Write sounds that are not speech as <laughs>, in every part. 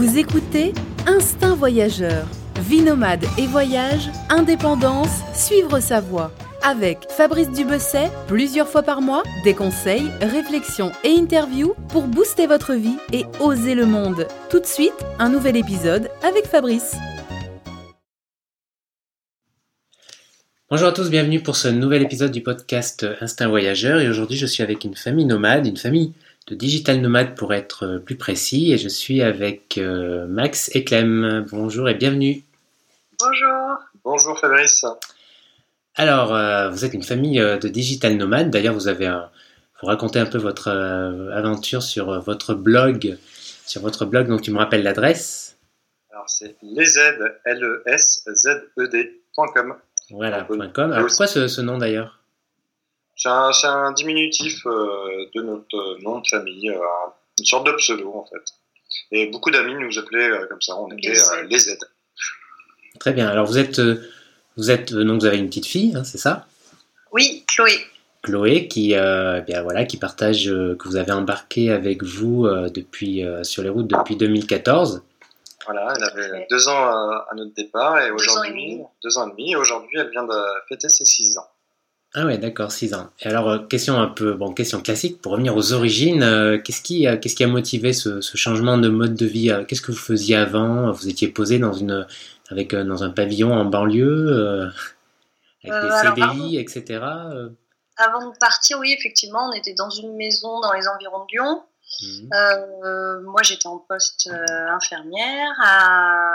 Vous écoutez Instinct Voyageur. Vie nomade et voyage, indépendance, suivre sa voie. Avec Fabrice Dubesset, plusieurs fois par mois, des conseils, réflexions et interviews pour booster votre vie et oser le monde. Tout de suite, un nouvel épisode avec Fabrice. Bonjour à tous, bienvenue pour ce nouvel épisode du podcast Instinct Voyageur. Et aujourd'hui, je suis avec une famille nomade, une famille de digital nomades pour être plus précis. Et je suis avec euh, Max et Clem. Bonjour et bienvenue. Bonjour. Bonjour Fabrice. Alors, euh, vous êtes une famille euh, de digital nomades. D'ailleurs, vous avez un, vous racontez un peu votre aventure sur votre blog, sur votre blog. Donc, tu me rappelles l'adresse. Alors, c'est lesleszed.com. Voilà, .com. Alors, pourquoi ce, ce nom d'ailleurs? C'est un, un, diminutif euh, de notre nom de famille, euh, une sorte de pseudo en fait. Et beaucoup d'amis nous appelaient euh, comme ça, on était les Z. Très bien. Alors vous êtes, vous êtes, donc vous avez une petite fille, hein, c'est ça? Oui, Chloé. Chloé, qui, eh bien voilà, qui partage, que vous avez embarqué avec vous depuis sur les routes depuis 2014. Voilà, elle avait deux ans à, notre départ et aujourd'hui, deux ans et demi, et aujourd'hui elle vient de fêter ses six ans. Ah ouais, d'accord, 6 ans. Et alors, euh, question un peu, bon, question classique, pour revenir aux origines, euh, qu'est-ce qui, qu'est-ce qui a motivé ce, changement de mode de vie euh, Qu'est-ce que vous faisiez avant? Vous étiez posé dans une, avec, dans un pavillon en banlieue, avec des CDI, etc. Avant de partir, oui, effectivement, on était dans une maison dans les environs de Lyon. Mmh. moi, j'étais en poste infirmière à,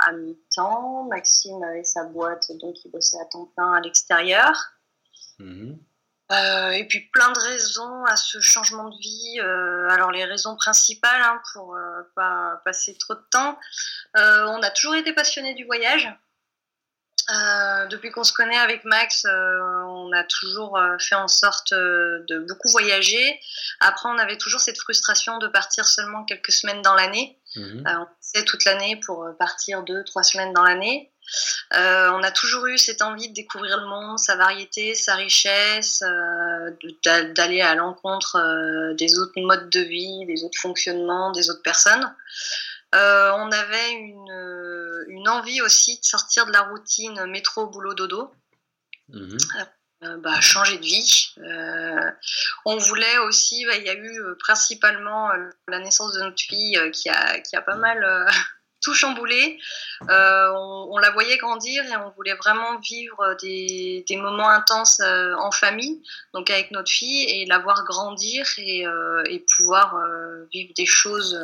à mi-temps. Maxime avait sa boîte, donc il bossait à temps plein à l'extérieur. Mhm. Euh, et puis plein de raisons à ce changement de vie. Euh, alors les raisons principales, hein, pour euh, pas passer trop de temps, on a toujours été passionné du voyage. depuis qu'on se connaît avec Max, on a toujours fait en sorte de beaucoup voyager. Après, on avait toujours cette frustration de partir seulement quelques semaines dans l'année. Mhm. on passait toute l'année pour partir deux, trois semaines dans l'année. Euh, on a toujours eu cette envie de découvrir le monde, sa variété, sa richesse, euh, d'aller à l'encontre euh, des autres modes de vie, des autres fonctionnements, des autres personnes. on avait une, envie aussi de sortir de la routine métro, boulot, dodo. Mhm. Bah, changer de vie. on voulait aussi, bah, il y a eu principalement la naissance de notre fille qui, a, qui a pas mal tout chamboulé. Euh, on, la voyait grandir et on voulait vraiment vivre des, moments intenses euh, en famille, donc avec notre fille, et la voir grandir et, euh, pouvoir vivre des choses.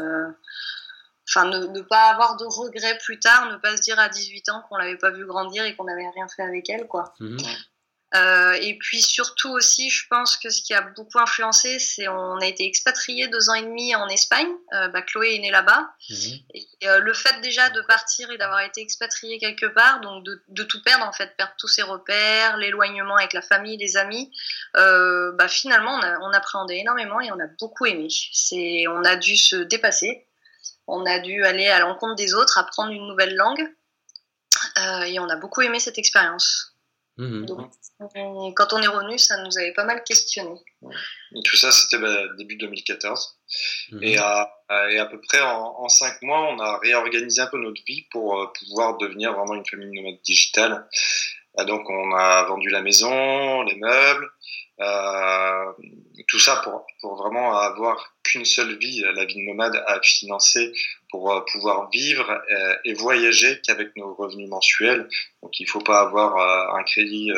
Enfin, ne, pas avoir de regrets plus tard, ne pas se dire à 18 ans qu'on l'avait pas vu grandir et qu'on n'avait rien fait avec elle, quoi. Mhm. Euh, et puis surtout aussi, je pense que ce qui a beaucoup influencé, c'est on a été expatrié deux ans et demi en Espagne. Euh, bah, Chloé est née là-bas. Mhm. Et euh, le fait déjà de partir et d'avoir été expatrié quelque part, donc de, de, tout perdre en fait, perdre tous ses repères, l'éloignement avec la famille, les amis, bah, finalement on, a, on appréhendait énormément et on a beaucoup aimé. C'est, on a dû se dépasser, on a dû aller à l'encontre des autres, apprendre une nouvelle langue, et on a beaucoup aimé cette expérience. Mhm. Donc, quand on est revenu, ça nous avait pas mal questionné. tout ça, c'était bah, début 2014. Mhm. Et, à, et, à, peu près en, cinq mois, on a réorganisé un peu notre vie pour euh, pouvoir devenir vraiment une famille nomade digitale. donc, on a vendu la maison, les meubles, tout ça pour, pour vraiment avoir qu'une seule vie, la vie de nomade à financer pour euh, pouvoir vivre euh, et voyager qu'avec nos revenus mensuels. Donc il ne faut pas avoir euh, un crédit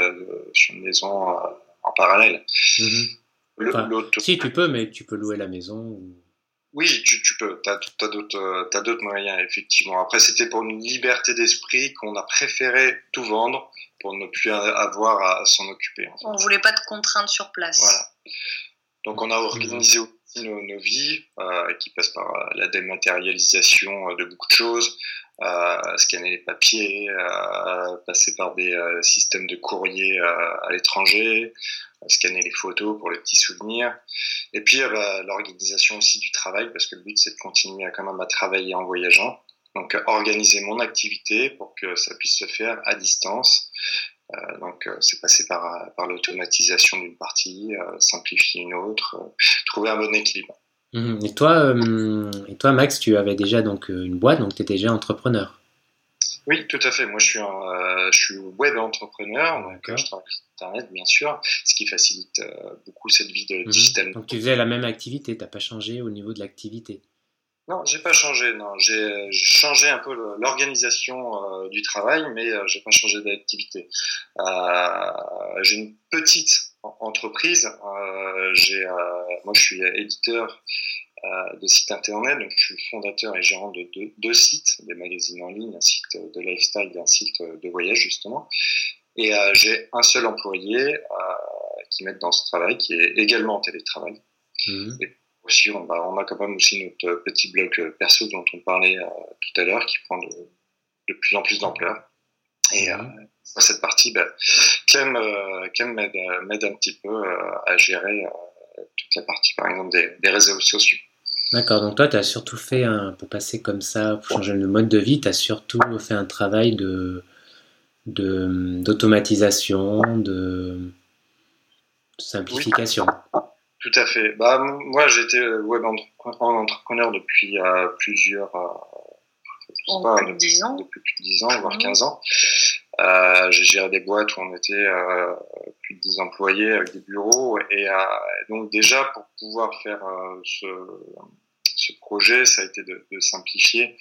sur une maison en parallèle. Mhm. si tu peux, mais tu peux louer la maison. Oui, tu, tu peux. Tu as, d'autres moyens, effectivement. Après, c'était pour une liberté d'esprit qu'on a préféré tout vendre pour ne plus avoir à s'en occuper. On ne voulait pas de contraintes sur place. Voilà. Donc, on a organisé mhm nos, vies, euh, qui passent par euh, la dématérialisation euh, de beaucoup de choses, scanner les papiers, passer par des systèmes de courrier à l'étranger, scanner les photos pour les petits souvenirs. Et puis bah, l'organisation aussi du travail, parce que le but c'est de continuer à quand même à travailler en voyageant. Donc organiser mon activité pour que ça puisse se faire à distance euh, donc euh, c'est passé par, euh, par l'automatisation d'une partie, simplifier une autre, trouver un bon équilibre. Mhm. Et toi, euh, et toi, Max, tu avais déjà donc une boîte, donc tu étais déjà entrepreneur. Oui, tout à fait. Moi, je suis, un, je suis web entrepreneur, donc je travaille sur Internet, bien sûr, ce qui facilite beaucoup cette vie de mhm. digital. Donc, tu faisais la même activité, tu n'as pas changé au niveau de l'activité non, j'ai pas changé. Non, j'ai changé un peu l'organisation euh, du travail, mais euh, j'ai pas changé d'activité. Euh, j'ai une petite entreprise. j'ai, moi, je suis éditeur de sites internet, donc je suis fondateur et gérant de deux, sites, des magazines en ligne, un site de lifestyle et un site de voyage justement. Et j'ai un seul employé qui m'aide dans ce travail, qui est également en télétravail. Mmh on, a quand même aussi notre petit blog euh, perso dont on parlait euh, tout à l'heure, qui prend de, plus en plus d'ampleur. Et euh, mhm. cette partie, bah, Clem, m'aide un petit peu à gérer toute la partie, par exemple, des, réseaux sociaux. D'accord, donc toi, tu as surtout fait, un, pour passer comme ça, pour changer le mode de vie, tu as surtout fait un travail de d'automatisation, de, simplification. Tout à fait. Bah, moi, j'étais web entrepreneur depuis euh, plusieurs. Euh, pas, depuis, 10 ans. depuis plus de 10 ans, voire 15 ans. Euh, j'ai géré des boîtes où on était euh, plus de 10 employés avec des bureaux. Et euh, donc, déjà, pour pouvoir faire euh, ce, ce, projet, ça a été de, de simplifier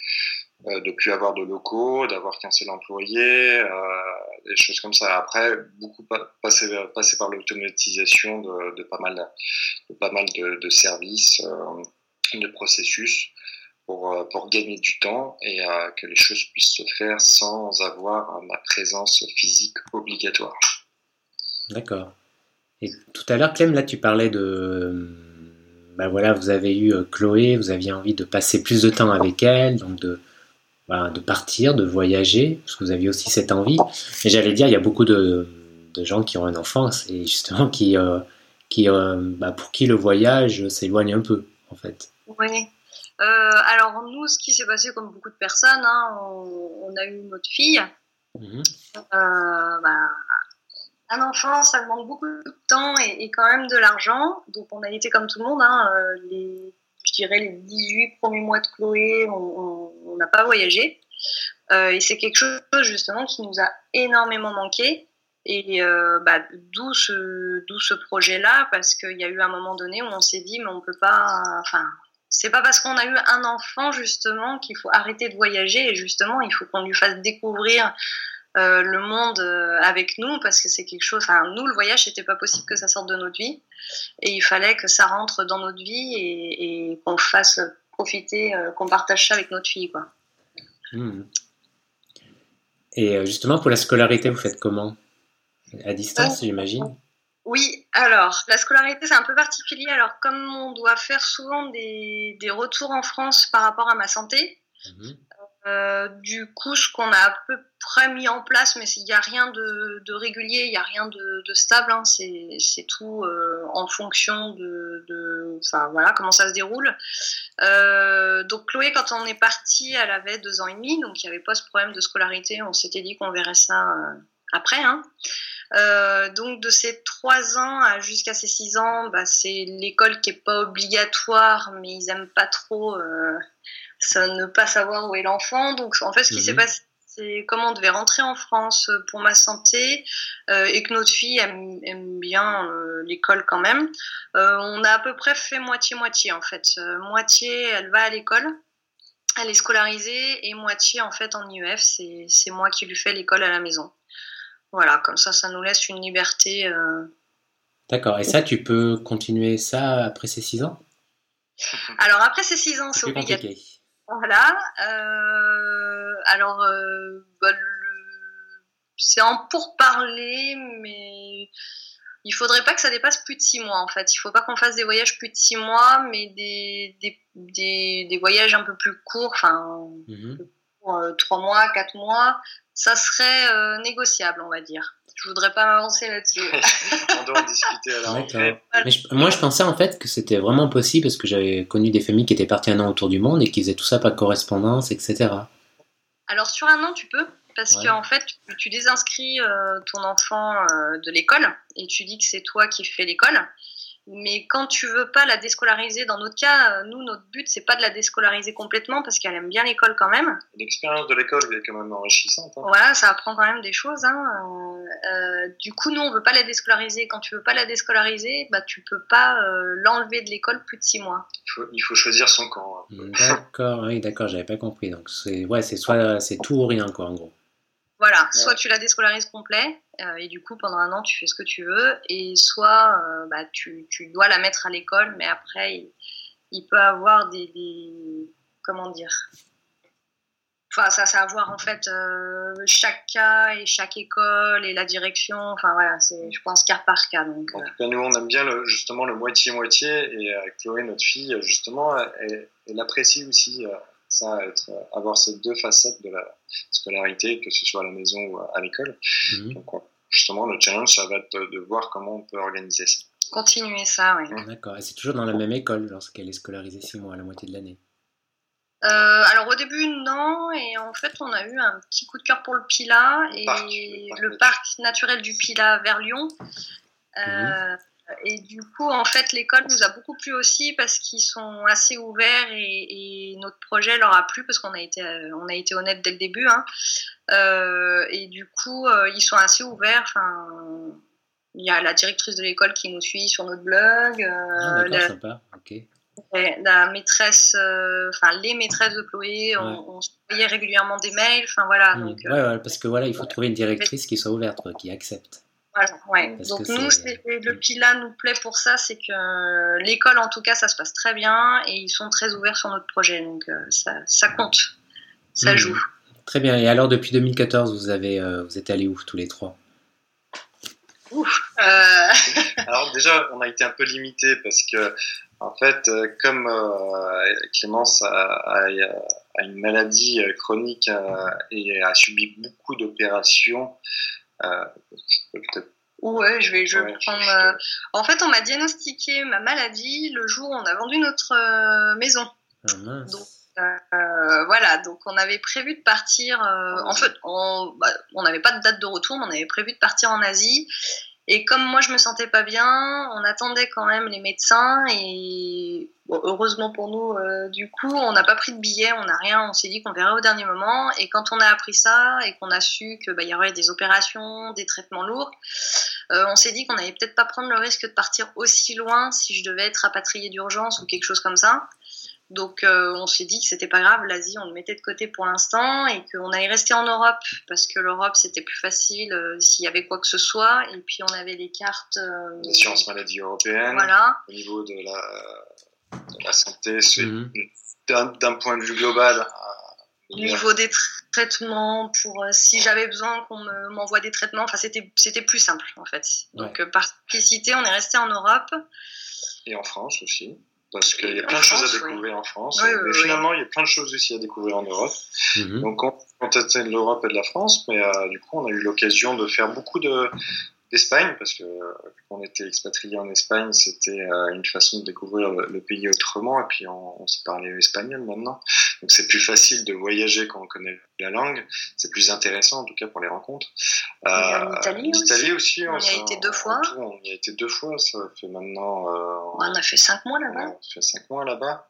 euh, de plus avoir de locaux, d'avoir qu'un seul employé, euh, des choses comme ça. Après, beaucoup passer, passer par l'automatisation de, de, pas mal de, pas mal de, services, euh, de processus pour, pour gagner du temps et que les choses puissent se faire sans avoir ma présence physique obligatoire. D'accord. Et tout à l'heure, Clem, là, tu parlais de ben voilà, vous avez eu Chloé, vous aviez envie de passer plus de temps avec elle, donc de, de partir, de voyager, parce que vous aviez aussi cette envie. Et j'allais dire, il y a beaucoup de, gens qui ont un enfant, et justement qui, euh, qui euh, bah, pour qui le voyage s'éloigne un peu, en fait. Oui. Euh, alors nous, ce qui s'est passé comme beaucoup de personnes, hein, on, a eu notre fille. Mhm. Bah, un enfant, ça demande beaucoup de temps et, quand même de l'argent. Donc on a été comme tout le monde, hein, les je dirais, les 18 premiers mois de Chloé, on n'a pas voyagé. Euh, et c'est quelque chose justement qui nous a énormément manqué. Et euh, bah, d'où ce, ce projet-là, parce qu'il y a eu un moment donné où on s'est dit, mais on peut pas. Enfin, c'est pas parce qu'on a eu un enfant justement qu'il faut arrêter de voyager. Et justement, il faut qu'on lui fasse découvrir euh, le monde euh, avec nous parce que c'est quelque chose. Enfin, nous, le voyage, c'était pas possible que ça sorte de notre vie et il fallait que ça rentre dans notre vie et, qu'on fasse profiter, euh, qu'on partage ça avec notre fille, quoi. Hmm. Et justement, pour la scolarité, vous faites comment? À distance, j'imagine? Oui, alors, la scolarité, c'est un peu particulier. Alors, comme on doit faire souvent des, des retours en France par rapport à ma santé, mhm. Euh, du coup, ce qu'on a à peu près mis en place, mais il n'y a rien de, régulier, il n'y a rien de, stable, hein. c'est tout euh, en fonction de, enfin, voilà, comment ça se déroule. Euh, donc Chloé, quand on est parti, elle avait deux ans et demi, donc il n'y avait pas ce problème de scolarité, on s'était dit qu'on verrait ça après. Hein. donc de ces trois ans jusqu'à ces six ans, bah, c'est l'école qui est pas obligatoire, mais ils aiment pas trop ça ne pas savoir où est l'enfant. Donc en fait, ce qui s'est mhm. passé, c'est comment on devait rentrer en France pour ma santé euh, et que notre fille aime, bien euh, l'école quand même. Euh, on a à peu près fait moitié-moitié en fait. moitié, elle va à l'école, elle est scolarisée et moitié en fait en IEF, c'est moi qui lui fais l'école à la maison. Voilà, comme ça, ça nous laisse une liberté. D'accord, et ça, tu peux continuer ça après ces six ans? Alors après ces six ans, c'est obligatoire. Voilà. Euh, alors, euh, bah, c'est en pourparler, mais il faudrait pas que ça dépasse plus de six mois en fait. Il faut pas qu'on fasse des voyages plus de six mois, mais des, des, des, voyages un peu plus courts, enfin, mhm. euh, trois mois, quatre mois, ça serait négociable, on va dire. Je voudrais pas m'avancer là-dessus. <laughs> on doit en discuter alors. moi, je pensais en fait que c'était vraiment possible parce que j'avais connu des familles qui étaient parties un an autour du monde et qui faisaient tout ça par correspondance, etc. Alors, sur un an, tu peux parce qu'en fait, tu, désinscris euh, ton enfant euh, de l'école et tu dis que c'est toi qui fais l'école. Mais quand tu veux pas la déscolariser, dans notre cas, nous, notre but, c'est pas de la déscolariser complètement parce qu'elle aime bien l'école quand même. L'expérience de l'école est quand même enrichissante. Hein. Voilà, ça apprend quand même des choses. Hein. Euh, du coup, nous, on veut pas la déscolariser. Quand tu veux pas la déscolariser, bah, tu peux pas euh, l'enlever de l'école plus de six mois. Il faut, il faut choisir son camp. Hein. D'accord, oui, d'accord, j'avais pas compris. Donc, c'est ouais, soit c'est tout ou rien, quoi, en gros. Voilà, soit tu la déscolarises complet, euh, et du coup pendant un an tu fais ce que tu veux, et soit euh, bah, tu, tu, dois la mettre à l'école, mais après il, peut avoir des, comment dire, enfin ça c'est à voir en fait euh, chaque cas et chaque école et la direction, enfin voilà c'est je pense cas par cas. Donc, en tout cas nous on aime bien le, justement le moitié moitié, et Chloé notre fille justement elle, elle apprécie aussi ça, être, avoir ces deux facettes de la scolarité, que ce soit à la maison ou à l'école. Mhm. Donc, justement, le challenge, ça va être de, voir comment on peut organiser ça. Continuer ça, oui. D'accord. Et c'est toujours dans la même école lorsqu'elle est scolarisée six mois à la moitié de l'année? Euh, alors au début non et en fait on a eu un petit coup de cœur pour le Pila et le parc, naturel du Pila vers Lyon. Euh, mhm. Et du coup, en fait, l'école nous a beaucoup plu aussi parce qu'ils sont assez ouverts et, notre projet leur a plu parce qu'on a été, on a été honnête dès le début. Hein. Euh, et du coup, euh, ils sont assez ouverts. Enfin, il y a la directrice de l'école qui nous suit sur notre blog. Euh, ah, la, sympa. la maîtresse, enfin les maîtresses de Chloé, on, se voyait régulièrement des mails. Enfin voilà. Donc, ouais, parce que voilà, il faut trouver une directrice qui soit ouverte, qui accepte. Ouais. Donc nous, le PILA nous plaît pour ça, c'est que euh, l'école, en tout cas, ça se passe très bien et ils sont très ouverts sur notre projet. Donc euh, ça, ça, compte, ça hmm. joue. Très bien. Et alors, depuis 2014, vous, avez, euh, vous êtes allés où tous les trois? Ouf, <laughs> Alors déjà, on a été un peu limité parce que, en fait, comme Clémence a, a, une maladie chronique et a subi beaucoup d'opérations, euh, ouais, je vais, je prendre. Euh, en fait, on m'a diagnostiqué ma maladie le jour où on a vendu notre euh, maison. Ah, donc, voilà, donc on avait prévu de partir. en fait, on bah, n'avait pas de date de retour, mais on avait prévu de partir en Asie. Et comme moi je me sentais pas bien, on attendait quand même les médecins et heureusement pour nous, euh, du coup, on n'a pas pris de billet, on n'a rien, on s'est dit qu'on verrait au dernier moment. Et quand on a appris ça et qu'on a su qu'il bah, y aurait des opérations, des traitements lourds, euh, on s'est dit qu'on n'allait peut-être pas prendre le risque de partir aussi loin si je devais être rapatriée d'urgence ou quelque chose comme ça. Donc euh, on s'est dit que c'était pas grave, l'Asie on le mettait de côté pour l'instant et qu'on allait rester en Europe parce que l'Europe c'était plus facile euh, s'il y avait quoi que ce soit. Et puis on avait les cartes euh, l'assurance maladie européenne. Voilà. au niveau de la, la santé mhm. d'un point de vue global au niveau des traitements pour si j'avais besoin qu'on m'envoie des traitements enfin c'était c'était plus simple en fait. Donc par simplicité on est resté en Europe. Et en France aussi parce qu'il y a plein de choses à découvrir en France. mais finalement, il y a plein de choses aussi à découvrir en Europe. Mhm. Donc, on contactait de l'Europe et de la France, mais euh, du coup, on a eu l'occasion de faire beaucoup de, d'Espagne, parce que on était expatrié en Espagne, c'était euh, une façon de découvrir le, pays autrement, et puis on, on s'est parlé espagnol maintenant. Donc c'est plus facile de voyager quand on connaît la langue, c'est plus intéressant en tout cas pour les rencontres. Euh, en Italie, Italie aussi. on, y a été deux fois. on y a été deux fois, ça fait maintenant. Euh, on a fait cinq mois là-bas. on a fait cinq mois là-bas.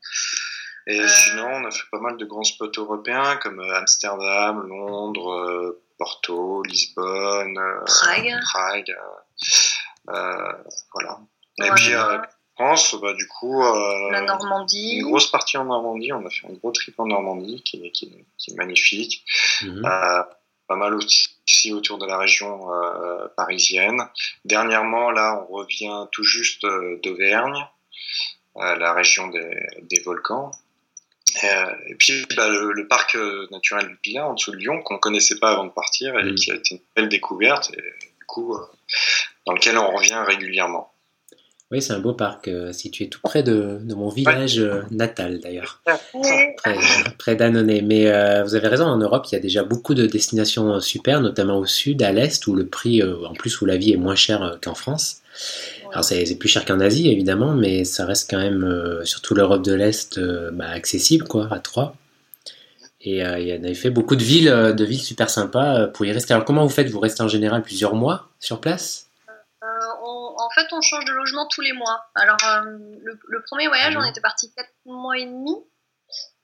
Et sinon, on a fait pas mal de grands spots européens comme Amsterdam, Londres, Porto, Lisbonne, euh, Prague, Prague euh, euh, voilà. Et puis France, bah, du coup, la Normandie, une grosse partie en Normandie. On a fait un gros trip en Normandie qui est, qui est, magnifique. Mhm. pas mal aussi autour de la région parisienne. Dernièrement, là, on revient tout juste d'Auvergne, la région des, des volcans. Euh, et puis bah, le, parc euh, naturel du Pilat en dessous de Lyon qu'on connaissait pas avant de partir et mm. qui a été une belle découverte et du coup euh, dans lequel on revient régulièrement. Oui, c'est un beau parc situé tout près de, mon village natal d'ailleurs, près, près d'Annonay. Mais vous avez raison, en Europe, il y a déjà beaucoup de destinations super, notamment au sud, à l'est, où le prix, en plus où la vie est moins chère qu'en France. Alors c'est plus cher qu'en Asie évidemment, mais ça reste quand même, euh, surtout l'Europe de l'Est, euh, bah, accessible quoi, à Troyes. Et euh, il y en avait fait beaucoup de villes, de villes super sympas pour y rester. Alors comment vous faites? Vous restez en général plusieurs mois sur place? En fait, on change de logement tous les mois. Alors, le, premier voyage, on était parti 4 mois et demi.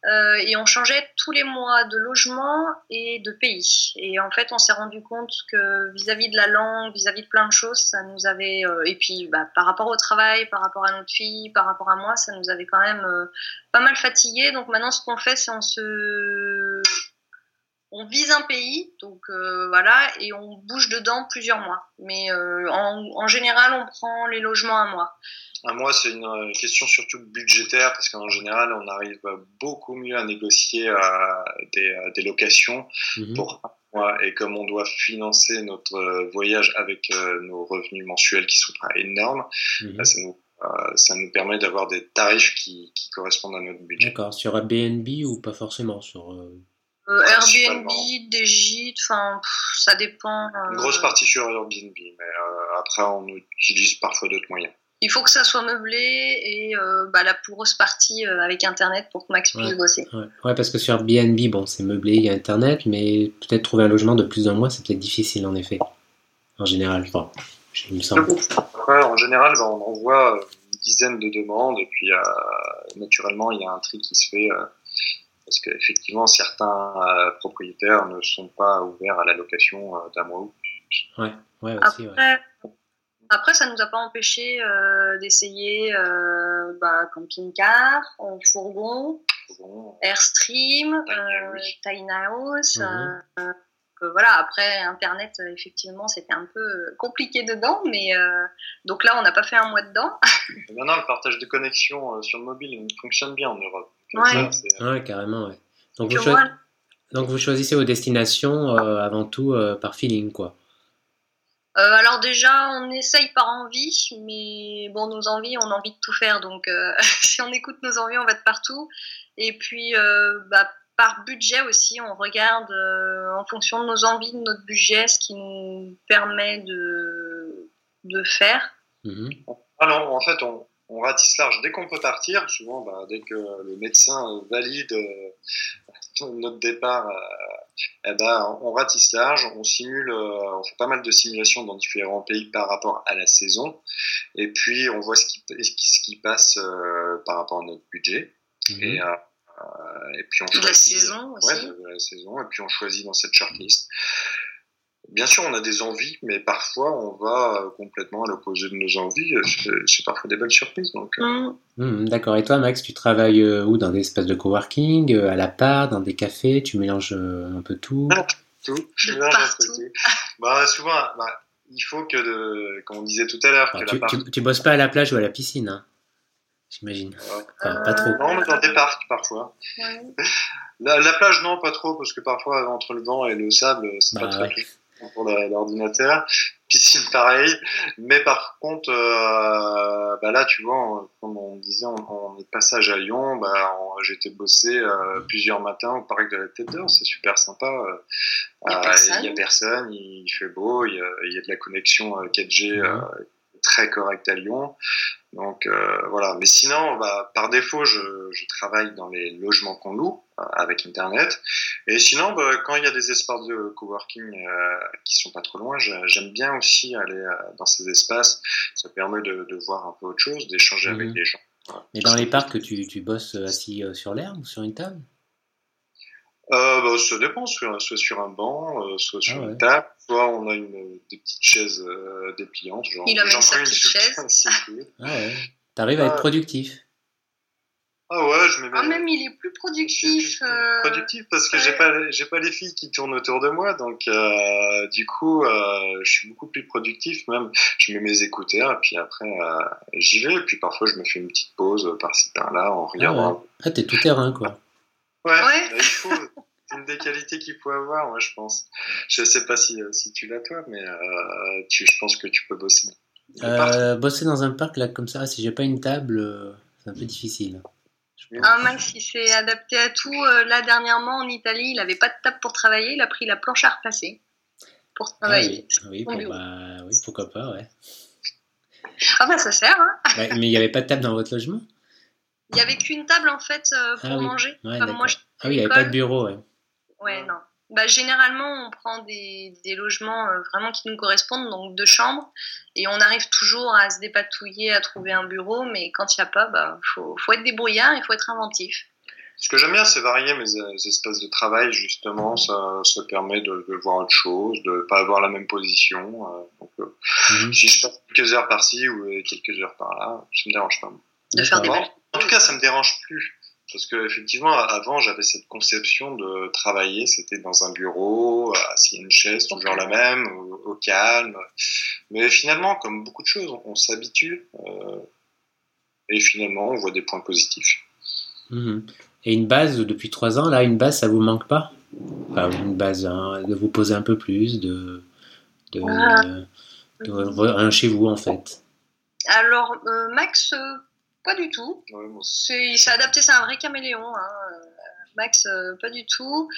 Euh, et on changeait tous les mois de logement et de pays. Et en fait, on s'est rendu compte que vis-à-vis de la langue, vis-à-vis de plein de choses, ça nous avait. Euh, et puis, bah, par rapport au travail, par rapport à notre fille, par rapport à moi, ça nous avait quand même euh, pas mal fatigué. Donc maintenant, ce qu'on fait, c'est on se. On vise un pays, donc voilà, et on bouge dedans plusieurs mois. Mais en, en général, on prend les logements un mois. Moi, c'est une euh, question surtout budgétaire parce qu'en général, on arrive beaucoup mieux à négocier euh, euh, des, locations mhm. pour un mois. Et comme on doit financer notre voyage avec nos revenus mensuels qui sont pas énormes, mhm. ça, nous, permet d'avoir des tarifs qui, correspondent à notre budget. D'accord. Sur Airbnb ou pas forcément sur Airbnb, des gîtes, enfin, ça dépend. Une grosse partie sur Airbnb, mais après, on utilise parfois d'autres moyens il faut que ça soit meublé et euh, bah, la plus grosse partie euh, avec Internet pour que Max puisse bosser. Ouais. parce que sur Airbnb, bon, c'est meublé, il y a Internet, mais peut-être trouver un logement de plus d'un mois, c'est peut-être difficile en effet. En général, enfin, il me semble. en général, bah, on envoie euh, une dizaine de demandes et puis naturellement, il y a un tri qui se fait parce qu'effectivement, certains propriétaires ne sont pas ouverts à la location d'un mois ou plus. Ouais, ouais, aussi, Après, après, ça nous a pas empêché euh, d'essayer euh, bah, camping-car, fourgon, Airstream, Tiny House. voilà, après Internet, effectivement, c'était un peu compliqué dedans, mais donc là, on n'a pas fait un mois dedans. <laughs> Maintenant, le partage de connexion sur le mobile fonctionne bien en Europe. Ouais, carrément, ouais. Donc vous, donc vous, choisissez vos destinations avant tout par feeling, quoi. Euh, alors déjà, on essaye par envie, mais bon, nos envies, on a envie de tout faire, donc euh, <laughs> si on écoute nos envies, on va de partout. Et puis, euh, bah, par budget aussi, on regarde en fonction de nos envies, de notre budget, ce qui nous permet de, de faire. Mhm. Alors, en fait, on, on ratisse large dès qu'on peut partir. Souvent, bah, dès que le médecin valide notre départ eh ben, on ratisse large, on simule, euh, on fait pas mal de simulations dans différents pays par rapport à la saison, et puis on voit ce qui, ce qui passe euh, par rapport à notre budget. Et, euh, et puis on choisit la saison aussi. la saison, et puis on choisit dans cette shortlist. Bien sûr, on a des envies, mais parfois on va euh, complètement à l'opposé de nos envies. C'est parfois des belles surprises. Donc, euh. mmh. Mmh, D'accord. Et toi, Max, tu travailles euh, où? Dans des espaces de coworking, à la part, dans des cafés? Tu mélanges un peu tout? Tout. Je mélange un peu tout. Bah, souvent, bah, il faut que, de, comme on disait tout à l'heure, bah, tu, tu, bosses pas à la plage ou à la piscine, hein J'imagine. pas trop. Non, mais dans des parcs parfois. <laughs> La, la, plage, non, pas trop, parce que parfois, entre le vent et le sable, c'est pas bah, très pour l'ordinateur. Piscine pareil. Mais par contre, euh, bah là, tu vois, comme on disait, on, est de passage à Lyon, bah, j'ai été bosser euh, plusieurs matins au parc de la Tête d'Or. C'est super sympa. Il n'y a, euh, a, personne, il fait beau, il y a, il y a de la connexion 4G très correcte à Lyon. Donc euh, voilà, mais sinon, bah, par défaut, je, je, travaille dans les logements qu'on loue euh, avec Internet. Et sinon, bah, quand il y a des espaces de coworking euh, qui sont pas trop loin, j'aime bien aussi aller euh, dans ces espaces. Ça permet de, de, voir un peu autre chose, d'échanger avec mhm. des gens. Mais dans les parcs, tu, tu bosses assis sur l'herbe ou sur une table? Euh, bah, Ça dépend, soit, sur un banc, euh, soit sur ah une table, soit on a une, des petites chaises euh, dépliantes. Genre, Il a même sa petite chaise. ah ouais. T'arrives à être productif. Ah ouais, je me Ah, même il est plus productif. Euh... Productif parce que j'ai pas, j'ai pas les filles qui tournent autour de moi, donc euh, du coup, euh, je suis beaucoup plus productif. Même, je mets mes écouteurs et puis après, euh, j'y vais. Et puis parfois, je me fais une petite pause par-ci par-là en regardant. Ah, ouais. ah t'es tout terrain, quoi. Ouais, bah, il faut. C'est <laughs> une des qualités qu'il faut avoir, moi, je pense. Je sais pas si, si tu l'as toi, mais euh, tu, je pense que tu peux bosser. Euh, bosser dans un parc là comme ça, si j'ai pas une table, c'est un peu difficile. Ah, Max, il s'est adapté à tout. là, dernièrement, en Italie, il avait pas de table pour travailler. Il a pris la planche à repasser pour ah travailler. oui, oui, bah, oui, pourquoi pas, ouais. Ah, bah, ça sert, hein. <laughs> mais il n'y avait pas de table dans votre logement? Il n'y avait qu'une table, en fait, pour ah manger. ah oui, il n'y avait pas de bureau, ouais. Ouais, non. Bah, généralement, on prend des, des logements euh, vraiment qui nous correspondent, donc deux chambres, et on arrive toujours à se dépatouiller, à trouver un bureau, mais quand il n'y a pas, il bah, faut, faut, être débrouillard, il faut être inventif. Ce que j'aime bien, c'est varier mes euh, espaces de travail, justement, ça, ça permet de, de, voir autre chose, de ne pas avoir la même position. Euh, donc, mhm. Si je passe quelques heures par-ci ou quelques heures par-là, ça ne me dérange pas. De faire des En tout cas, ça ne me dérange plus parce que effectivement, avant, j'avais cette conception de travailler, c'était dans un bureau, assis à une chaise, toujours la même, au, calme. Mais finalement, comme beaucoup de choses, on, s'habitue euh, et finalement, on voit des points positifs. Mhm. Et une base depuis trois ans, là, une base, ça vous manque pas? Enfin, Une base, hein, de vous poser un peu plus, de, de, un chez vous en fait. Alors, euh, Max euh, pas du tout. il s'est adapté, c'est un vrai caméléon. Hein. Max, euh, pas du tout.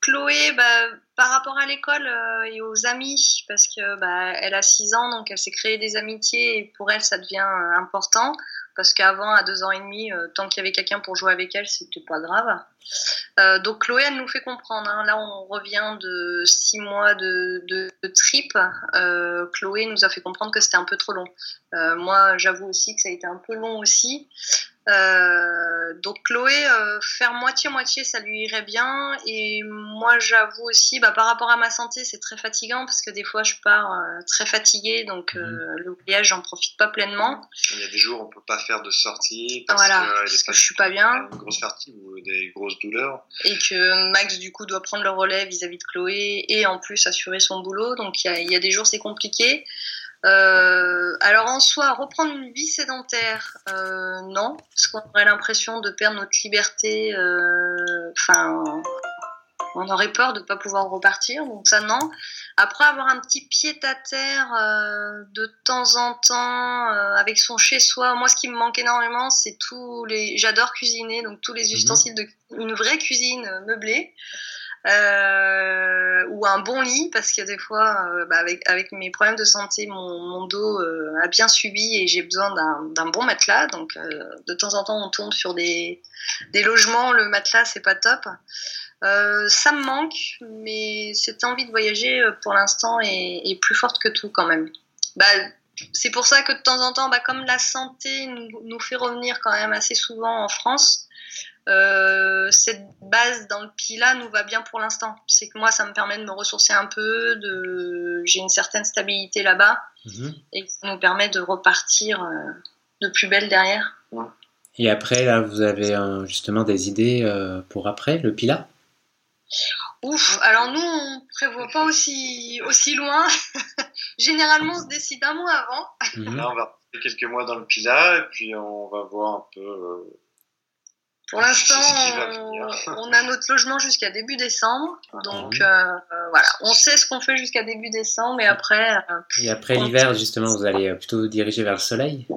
Chloé, bah, par rapport à l'école euh, et aux amis, parce que bah, elle a 6 ans, donc elle s'est créée des amitiés et pour elle, ça devient euh, important parce qu'avant, à deux ans et demi, euh, tant qu'il y avait quelqu'un pour jouer avec elle, c'était pas grave. Euh, donc Chloé, elle nous fait comprendre. Hein. Là, on revient de six mois de, trip. Euh, Chloé nous a fait comprendre que c'était un peu trop long. moi, j'avoue aussi que ça a été un peu long aussi. Euh, donc Chloé, euh, faire moitié-moitié, ça lui irait bien. Et moi, j'avoue aussi, bah, par rapport à ma santé, c'est très fatigant parce que des fois, je pars euh, très fatiguée, donc mhm. le voyage, j'en profite pas pleinement. Il y a des jours, où on peut pas faire de sortie parce que, je suis pas bien. Une grosse fatigue ou des grosses douleurs. Et que Max, du coup, doit prendre le relais vis-à-vis de Chloé et en plus assurer son boulot. Donc il y, y a, des jours, c'est compliqué. Euh, alors en soi, reprendre une vie sédentaire, euh, non, parce qu'on aurait l'impression de perdre notre liberté. Euh, enfin, on aurait peur de ne pas pouvoir repartir, donc ça non. Après avoir un petit pied à terre de temps en temps avec son chez soi, moi ce qui me manque énormément, c'est tous les. J'adore cuisiner, donc tous les mhm. ustensiles de une vraie cuisine meublée. Euh, ou un bon lit parce que des fois, euh, bah, avec, avec mes problèmes de santé, mon, dos euh, a bien subi et j'ai besoin d'un bon matelas. Donc, de temps en temps, on tombe sur des, des logements, le matelas, c'est pas top. ça me manque, mais cette envie de voyager pour l'instant est, plus forte que tout quand même. Bah, c'est pour ça que de temps en temps, bah, comme la santé nous, fait revenir quand même assez souvent en France, euh, cette base dans le PILA nous va bien pour l'instant. C'est que moi, ça me permet de me ressourcer un peu, de... j'ai une certaine stabilité là-bas, mhm. et ça nous permet de repartir euh, de plus belle derrière. Et après, là, vous avez justement des idées euh, pour après, le PILA? Ouf, alors nous, on prévoit pas aussi, aussi loin. <laughs> Généralement, on se décide un mois avant. Mhm. Là, on va quelques mois dans le PILA, et puis on va voir un peu pour l'instant, on, a notre logement jusqu'à début décembre. Ah donc euh, voilà, on sait ce qu'on fait jusqu'à début décembre, mais après. Euh, et après l'hiver, justement, vous allez plutôt vous diriger vers le soleil?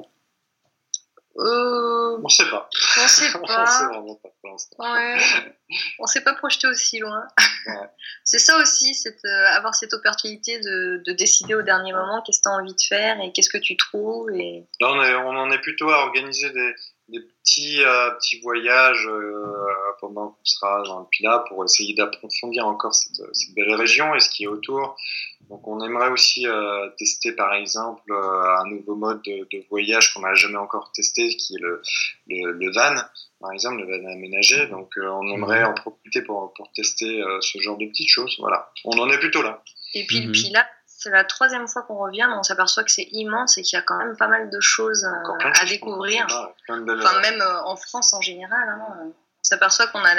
Euh... On sait pas. On sait pas. <laughs> on sait vraiment pas pour l'instant. Ouais. s'est pas projeté aussi loin. <laughs> c'est ça aussi, c'est euh, avoir cette opportunité de, de, décider au dernier moment qu'est-ce que tu as envie de faire et qu'est-ce que tu trouves. Et... Là, on, est, on en est plutôt à organiser des, des petits, euh, petits voyages euh, pendant qu'on sera dans le Pila pour essayer d'approfondir encore cette, cette, belle région et ce qui est autour. Donc on aimerait aussi euh, tester par exemple un nouveau mode de, de voyage qu'on n'a jamais encore testé, qui est le, le, le, van, par exemple, le van aménagé. Donc on aimerait en profiter pour, pour tester ce genre de petites choses. Voilà, on en est plutôt là. Et puis le mhm. Pila, c'est la troisième fois qu'on revient, mais on s'aperçoit que c'est immense et qu'il y a quand même pas mal de choses euh, à découvrir. Enfin, même euh, en France en général. Hein, on s'aperçoit qu'on a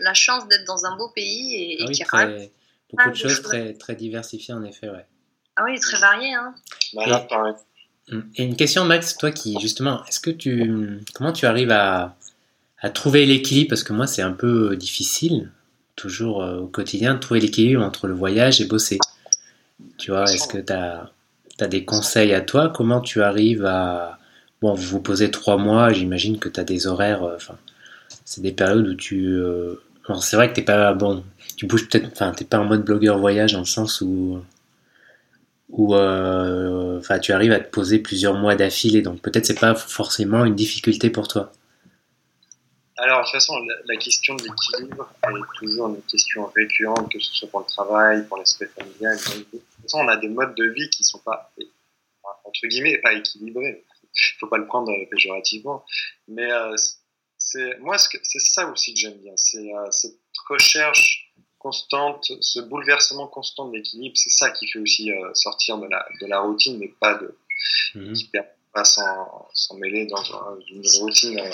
la, chance d'être dans un beau pays et, ah qu'il y a quand même beaucoup de choses, très, très diversifiées en effet. Ouais. Ah oui, très variées. Hein. Bah, et une question, Max, toi qui justement, est-ce que tu, comment tu arrives à, à trouver l'équilibre? Parce que moi, c'est un peu difficile, toujours euh, au quotidien, de trouver l'équilibre entre le voyage et bosser. Tu vois, est-ce que tu as, des conseils à toi? Comment tu arrives à... Bon, vous vous posez trois mois, j'imagine que tu as des horaires... Euh, enfin, c'est des périodes où tu... Euh, c'est vrai que t'es pas... Bon, tu bouges peut-être... Enfin, t'es pas en mode blogueur voyage dans le sens où... Où euh, enfin, tu arrives à te poser plusieurs mois d'affilée, donc peut-être c'est pas forcément une difficulté pour toi. Alors, de toute façon, la, question de l'équilibre est toujours une question récurrente, que ce soit pour le travail, pour l'aspect familial. De toute façon, on a des modes de vie qui sont pas, entre guillemets, pas équilibrés. Il faut pas le prendre péjorativement. Mais euh, c'est moi, c'est ça aussi que j'aime bien. C'est euh, cette recherche constante, ce bouleversement constant de l'équilibre. C'est ça qui fait aussi euh, sortir de la, de la routine, mais pas de, mmh pas s'en mêler dans une routine euh,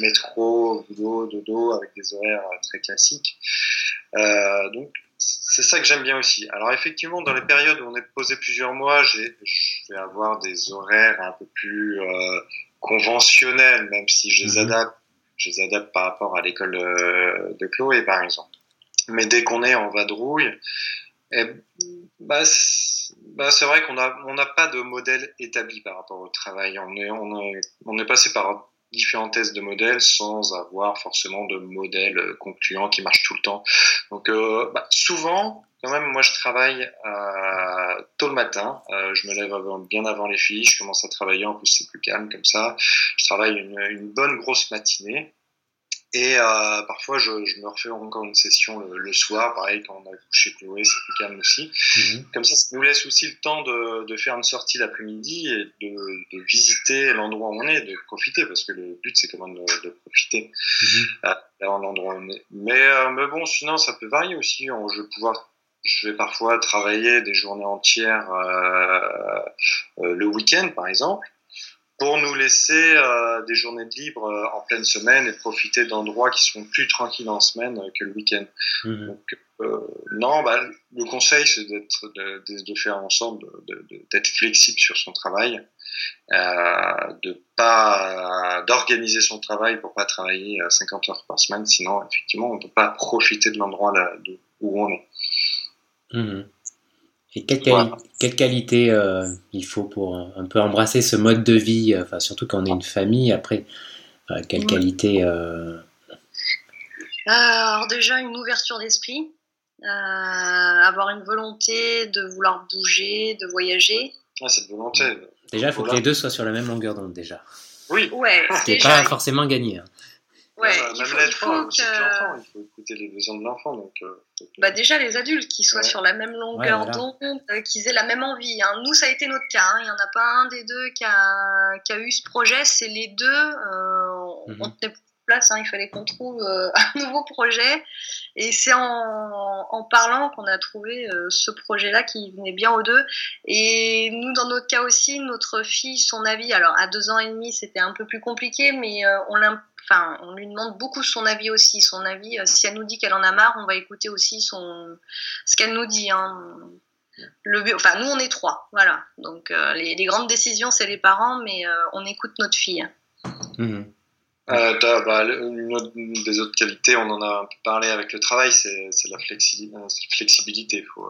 métro, boulot, dodo, avec des horaires euh, très classiques. Euh, donc, c'est ça que j'aime bien aussi. Alors effectivement, dans les périodes où on est posé plusieurs mois, je vais avoir des horaires un peu plus conventionnels, même si je les mhm. adapte, je les adapte par rapport à l'école de, de Chloé, par exemple. Mais dès qu'on est en vadrouille, eh, bah, bah, c'est vrai qu'on n'a on pas de modèle établi par rapport au travail. On est, on est, passé par différents tests de modèles sans avoir forcément de modèle concluant qui marche tout le temps. Donc euh, bah, souvent, quand même, moi je travaille euh, tôt le matin. Euh, je me lève bien avant les filles. Je commence à travailler. En plus, c'est plus calme comme ça. Je travaille une bonne grosse matinée. Et euh, parfois, je, je, me refais encore une session le, soir, pareil, quand on a couché Chloé, c'est plus calme aussi. Mhm. Comme ça, ça nous laisse aussi le temps de, de faire une sortie l'après-midi et de, de visiter l'endroit où on est, de profiter, parce que le but, c'est quand même de, profiter mhm. euh, l'endroit où on est. Mais, euh, mais bon, sinon, ça peut varier aussi. Je vais pouvoir je vais parfois travailler des journées entières euh, euh, le week-end, par exemple pour nous laisser euh, des journées de libre euh, en pleine semaine et profiter d'endroits qui sont plus tranquilles en semaine euh, que le week-end. Mhm. Donc, non, bah, le conseil, c'est d'être, de, de, faire ensemble, d'être flexible sur son travail, de pas d'organiser son travail pour pas travailler 50 heures par semaine, sinon effectivement on peut pas profiter de l'endroit où on est. Mhm. Et quelle, quelle qualité euh, il faut pour un, peu embrasser ce mode de vie, euh, enfin, surtout quand on est une famille, après, euh, quelle qualité Alors déjà une ouverture d'esprit, avoir une volonté de vouloir bouger, de voyager. Ah, cette volonté. Déjà, il faut que les deux soient sur la même longueur d'onde déjà. Oui. Ouais, Ce qui n'est pas forcément gagné. Hein. Ouais, il faut, il faut que... il faut écouter les besoins de l'enfant. Donc, euh, bah déjà, les adultes qui soient sur la même longueur d'onde, euh, qu'ils aient la même envie. Hein. Nous, ça a été notre cas. Hein. Il n'y en a pas un des deux qui a, qui a eu ce projet. C'est les deux. Euh, mm On tenait place. Hein. Il fallait qu'on trouve euh, <laughs> un nouveau projet. Et c'est en, en, parlant qu'on a trouvé ce projet-là qui venait bien aux deux. Et nous, dans notre cas aussi, notre fille, son avis. Alors, à deux ans et demi, c'était un peu plus compliqué, mais on l'a enfin, on lui demande beaucoup son avis aussi. Son avis, euh, si elle nous dit qu'elle en a marre, on va écouter aussi son, ce qu'elle nous dit. Hein. Le, enfin, nous, on est trois, voilà. Donc, euh, les, grandes décisions, c'est les parents, mais euh, on écoute notre fille. Mmh. Bah, une, des autres qualités, on en a un peu parlé avec le travail, c'est la flexibilité. Il faut,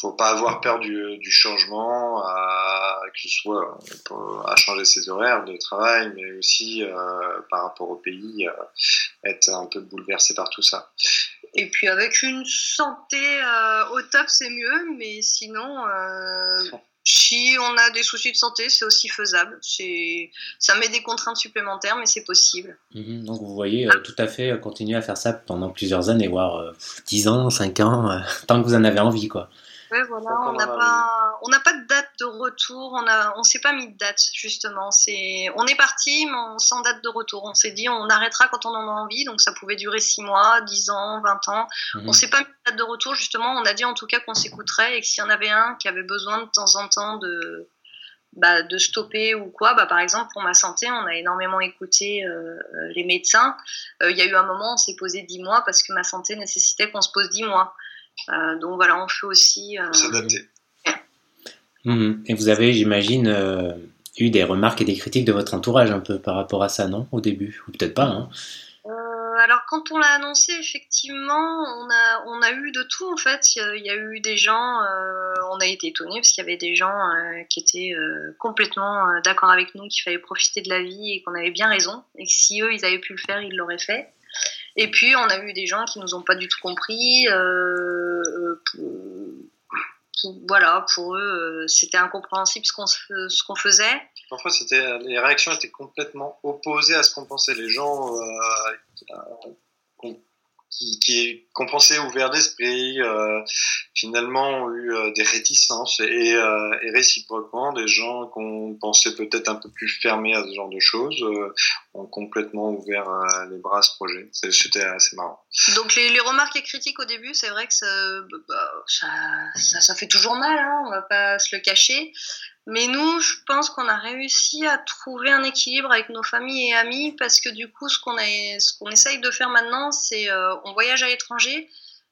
faut pas avoir peur du, du changement, à, que ce soit à changer ses horaires de travail, mais aussi euh, par rapport au pays, euh, être un peu bouleversé par tout ça. Et puis avec une santé euh, au top, c'est mieux, mais sinon, <laughs> si on a des soucis de santé, c'est aussi faisable. C'est, ça met des contraintes supplémentaires, mais c'est possible. Mhm. donc vous voyez, tout à fait continuer à faire ça pendant plusieurs années, voire 10 ans, 5 ans, <laughs> tant que vous en avez envie, quoi. Ouais, voilà, on n'a pas, on n'a pas de date de retour, on a, on s'est pas mis de date justement. C'est, on est parti, mais sans date de retour. On s'est dit, on arrêtera quand on en a envie, donc ça pouvait durer 6 mois, 10 ans, 20 ans. Mhm. On s'est pas mis de date de retour justement. On a dit en tout cas qu'on s'écouterait et que s'il y en avait un qui avait besoin de temps en temps de, bah, de stopper ou quoi, bah, par exemple pour ma santé, on a énormément écouté euh, les médecins. Euh, il y a eu un moment, on s'est posé 10 mois parce que ma santé nécessitait qu'on se pose 10 mois. Euh, donc voilà, on fait aussi. Euh, S'adapter. Mhm. Et vous avez, j'imagine, euh, eu des remarques et des critiques de votre entourage un peu par rapport à ça, non Au début? Ou peut-être pas, hein? Alors quand on l'a annoncé, effectivement, on a, on a eu de tout en fait. Il y a, eu des gens, on a été étonnés parce qu'il y avait des gens qui étaient complètement d'accord avec nous qu'il fallait profiter de la vie et qu'on avait bien raison et que si eux ils avaient pu le faire, ils l'auraient fait. Et puis, on a eu des gens qui nous ont pas du tout compris. Euh, euh, voilà, pour eux, euh, c'était incompréhensible ce qu'on faisait. parfois c'était les réactions étaient complètement opposées à ce qu'on pensait. Les gens qui, qui, ont pensé ouvert d'esprit, euh, finalement ont eu euh, des réticences et, euh, et, réciproquement, des gens qu'on pensait peut-être un peu plus fermés à ce genre de choses euh, ont complètement ouvert euh, les bras à ce projet. C'était assez marrant. Donc les, les, remarques et critiques au début, c'est vrai que ça, bah, ça, ça, ça, fait toujours mal, hein, on va pas se le cacher. Mais nous, je pense qu'on a réussi à trouver un équilibre avec nos familles et amis parce que du coup, ce qu'on qu'on essaye de faire maintenant, c'est euh, on voyage à l'étranger,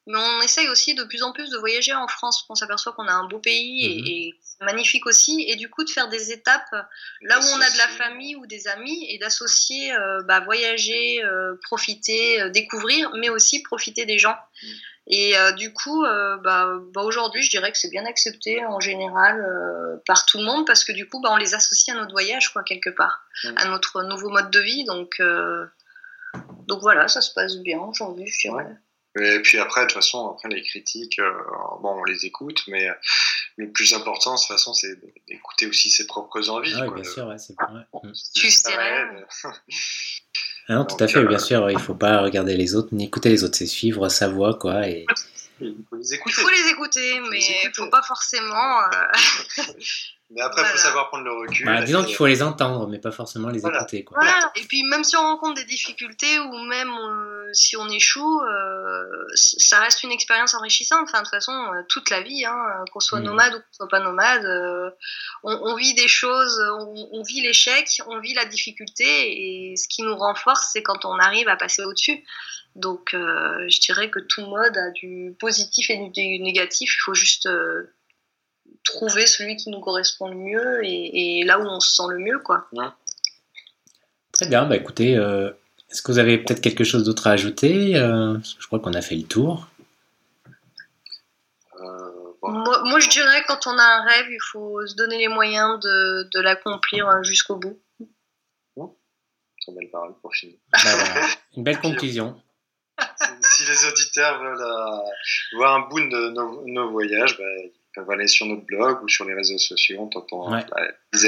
mais on essaye aussi de plus en plus de voyager en France. On s'aperçoit qu'on a un beau pays et, mmh. et magnifique aussi, et du coup de faire des étapes là où on a de la famille ou des amis et d'associer euh, bah, voyager, euh, profiter, découvrir, mais aussi profiter des gens. Et euh, du coup, euh, bah, bah, aujourd'hui, je dirais que c'est bien accepté en général euh, par tout le monde parce que du coup, bah, on les associe à notre voyage, quoi, quelque part, mmh. à notre nouveau mode de vie. Donc, donc voilà, ça se passe bien aujourd'hui, je dirais. Et puis après, de toute façon, après les critiques, bon, on les écoute, mais le plus important, de toute façon, c'est d'écouter aussi ses propres envies. Ah oui, bien sûr, ouais, c'est vrai. Tu sais <laughs> ah non, tout à fait, bien euh, sûr, il faut pas regarder les autres ni écouter les autres, c'est suivre sa voix, quoi. Et... Il faut les écouter. Il faut les écouter, mais il faut pas forcément. <laughs> Mais après, il voilà. faut savoir prendre le recul. Bah, disons qu'il faut les entendre, mais pas forcément les voilà. écouter. Quoi. Voilà. Et puis, même si on rencontre des difficultés ou même euh, si on échoue, euh, ça reste une expérience enrichissante. Enfin, de toute façon, euh, toute la vie, hein, qu'on soit mmh. nomade ou qu'on soit pas nomade, euh, on, on, vit des choses, on, on vit l'échec, on vit la difficulté, et ce qui nous renforce, c'est quand on arrive à passer au-dessus. Donc, euh, je dirais que tout mode a du positif et du négatif. Il faut juste euh, trouver celui qui nous correspond le mieux et, et, là où on se sent le mieux, quoi. Ouais. Très bien. Bah, écoutez, euh, est-ce que vous avez peut-être quelque chose d'autre à ajouter euh, Je crois qu'on a fait le tour. Bon. Moi, moi, je dirais quand on a un rêve, il faut se donner les moyens de, de l'accomplir jusqu'au bout. Très belle parole pour finir. Bah, voilà. Une belle conclusion si les auditeurs veulent euh, voir un bout de nos, nos voyages, bah, ils peuvent aller sur notre blog ou sur les réseaux sociaux en tapant Ouais. bah, Z.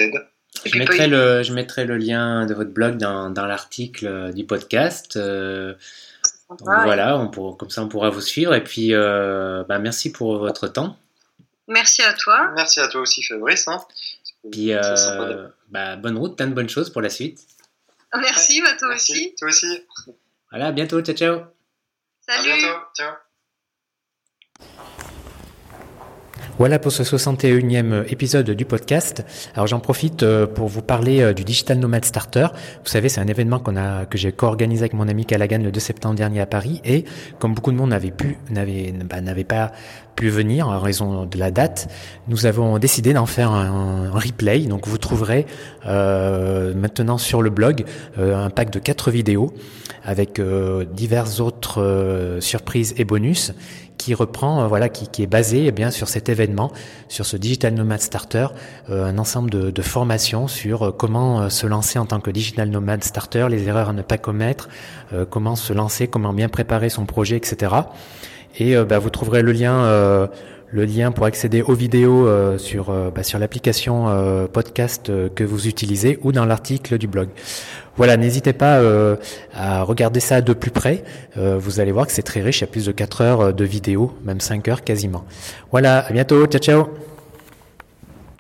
Je mettrai, le, je mettrai le lien de votre blog dans, dans l'article du podcast. Euh, donc voilà, on pour, comme ça on pourra vous suivre. Et puis, euh, bah, merci pour votre temps. Merci à toi. Merci à toi aussi, Fabrice. Hein. Puis, euh, bah, bonne route, plein de bonnes choses pour la suite. Merci, bah, toi Merci. aussi. Toi aussi. Voilà, à bientôt, ciao, ciao. Salut. À bientôt. Ciao. Voilà pour ce 61e épisode du podcast. Alors j'en profite euh, pour vous parler euh, du Digital Nomad Starter. Vous savez, c'est un événement que j'ai co-organisé avec mon ami Callaghan le 2 septembre dernier à Paris et comme beaucoup de monde bah, n'avait pas pu venir en raison de la date, nous avons décidé d'en faire un, replay. Donc vous trouverez euh, maintenant sur le blog un pack de quatre vidéos avec euh, diverses autres surprises et bonus qui reprend, euh, voilà, qui, qui, est basé eh bien sur cet événement, sur ce Digital Nomad Starter, euh, un ensemble de, de, formations sur euh, comment se lancer en tant que Digital Nomad Starter, les erreurs à ne pas commettre, comment se lancer, comment bien préparer son projet, etc. Et bah, vous trouverez le lien le lien pour accéder aux vidéos euh, sur, bah, sur l'application euh, podcast que vous utilisez ou dans l'article du blog. Voilà, n'hésitez pas à regarder ça de plus près. vous allez voir que c'est très riche, il y a plus de 4 heures de vidéos, même 5 heures quasiment. Voilà, à bientôt, ciao ciao